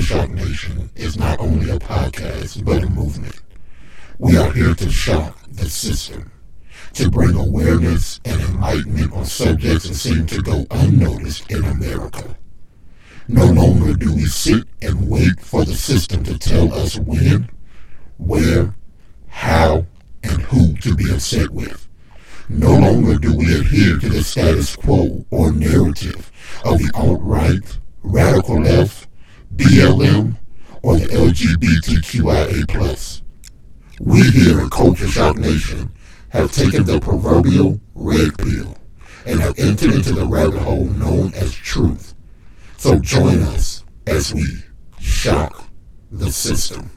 Shock Nation is not only a podcast, but a movement. We are here to shock the system, to bring awareness and enlightenment on subjects that seem to go unnoticed in America. No longer do we sit and wait for the system to tell us when, where, how, and who to be upset with. No longer do we adhere to the status quo or narrative of the alt-right, radical left, BLM, or the LGBTQIA+. We here at Culture Shock Nation have taken the proverbial red pill and have entered into the rabbit hole known as truth. So join us as we shock the system.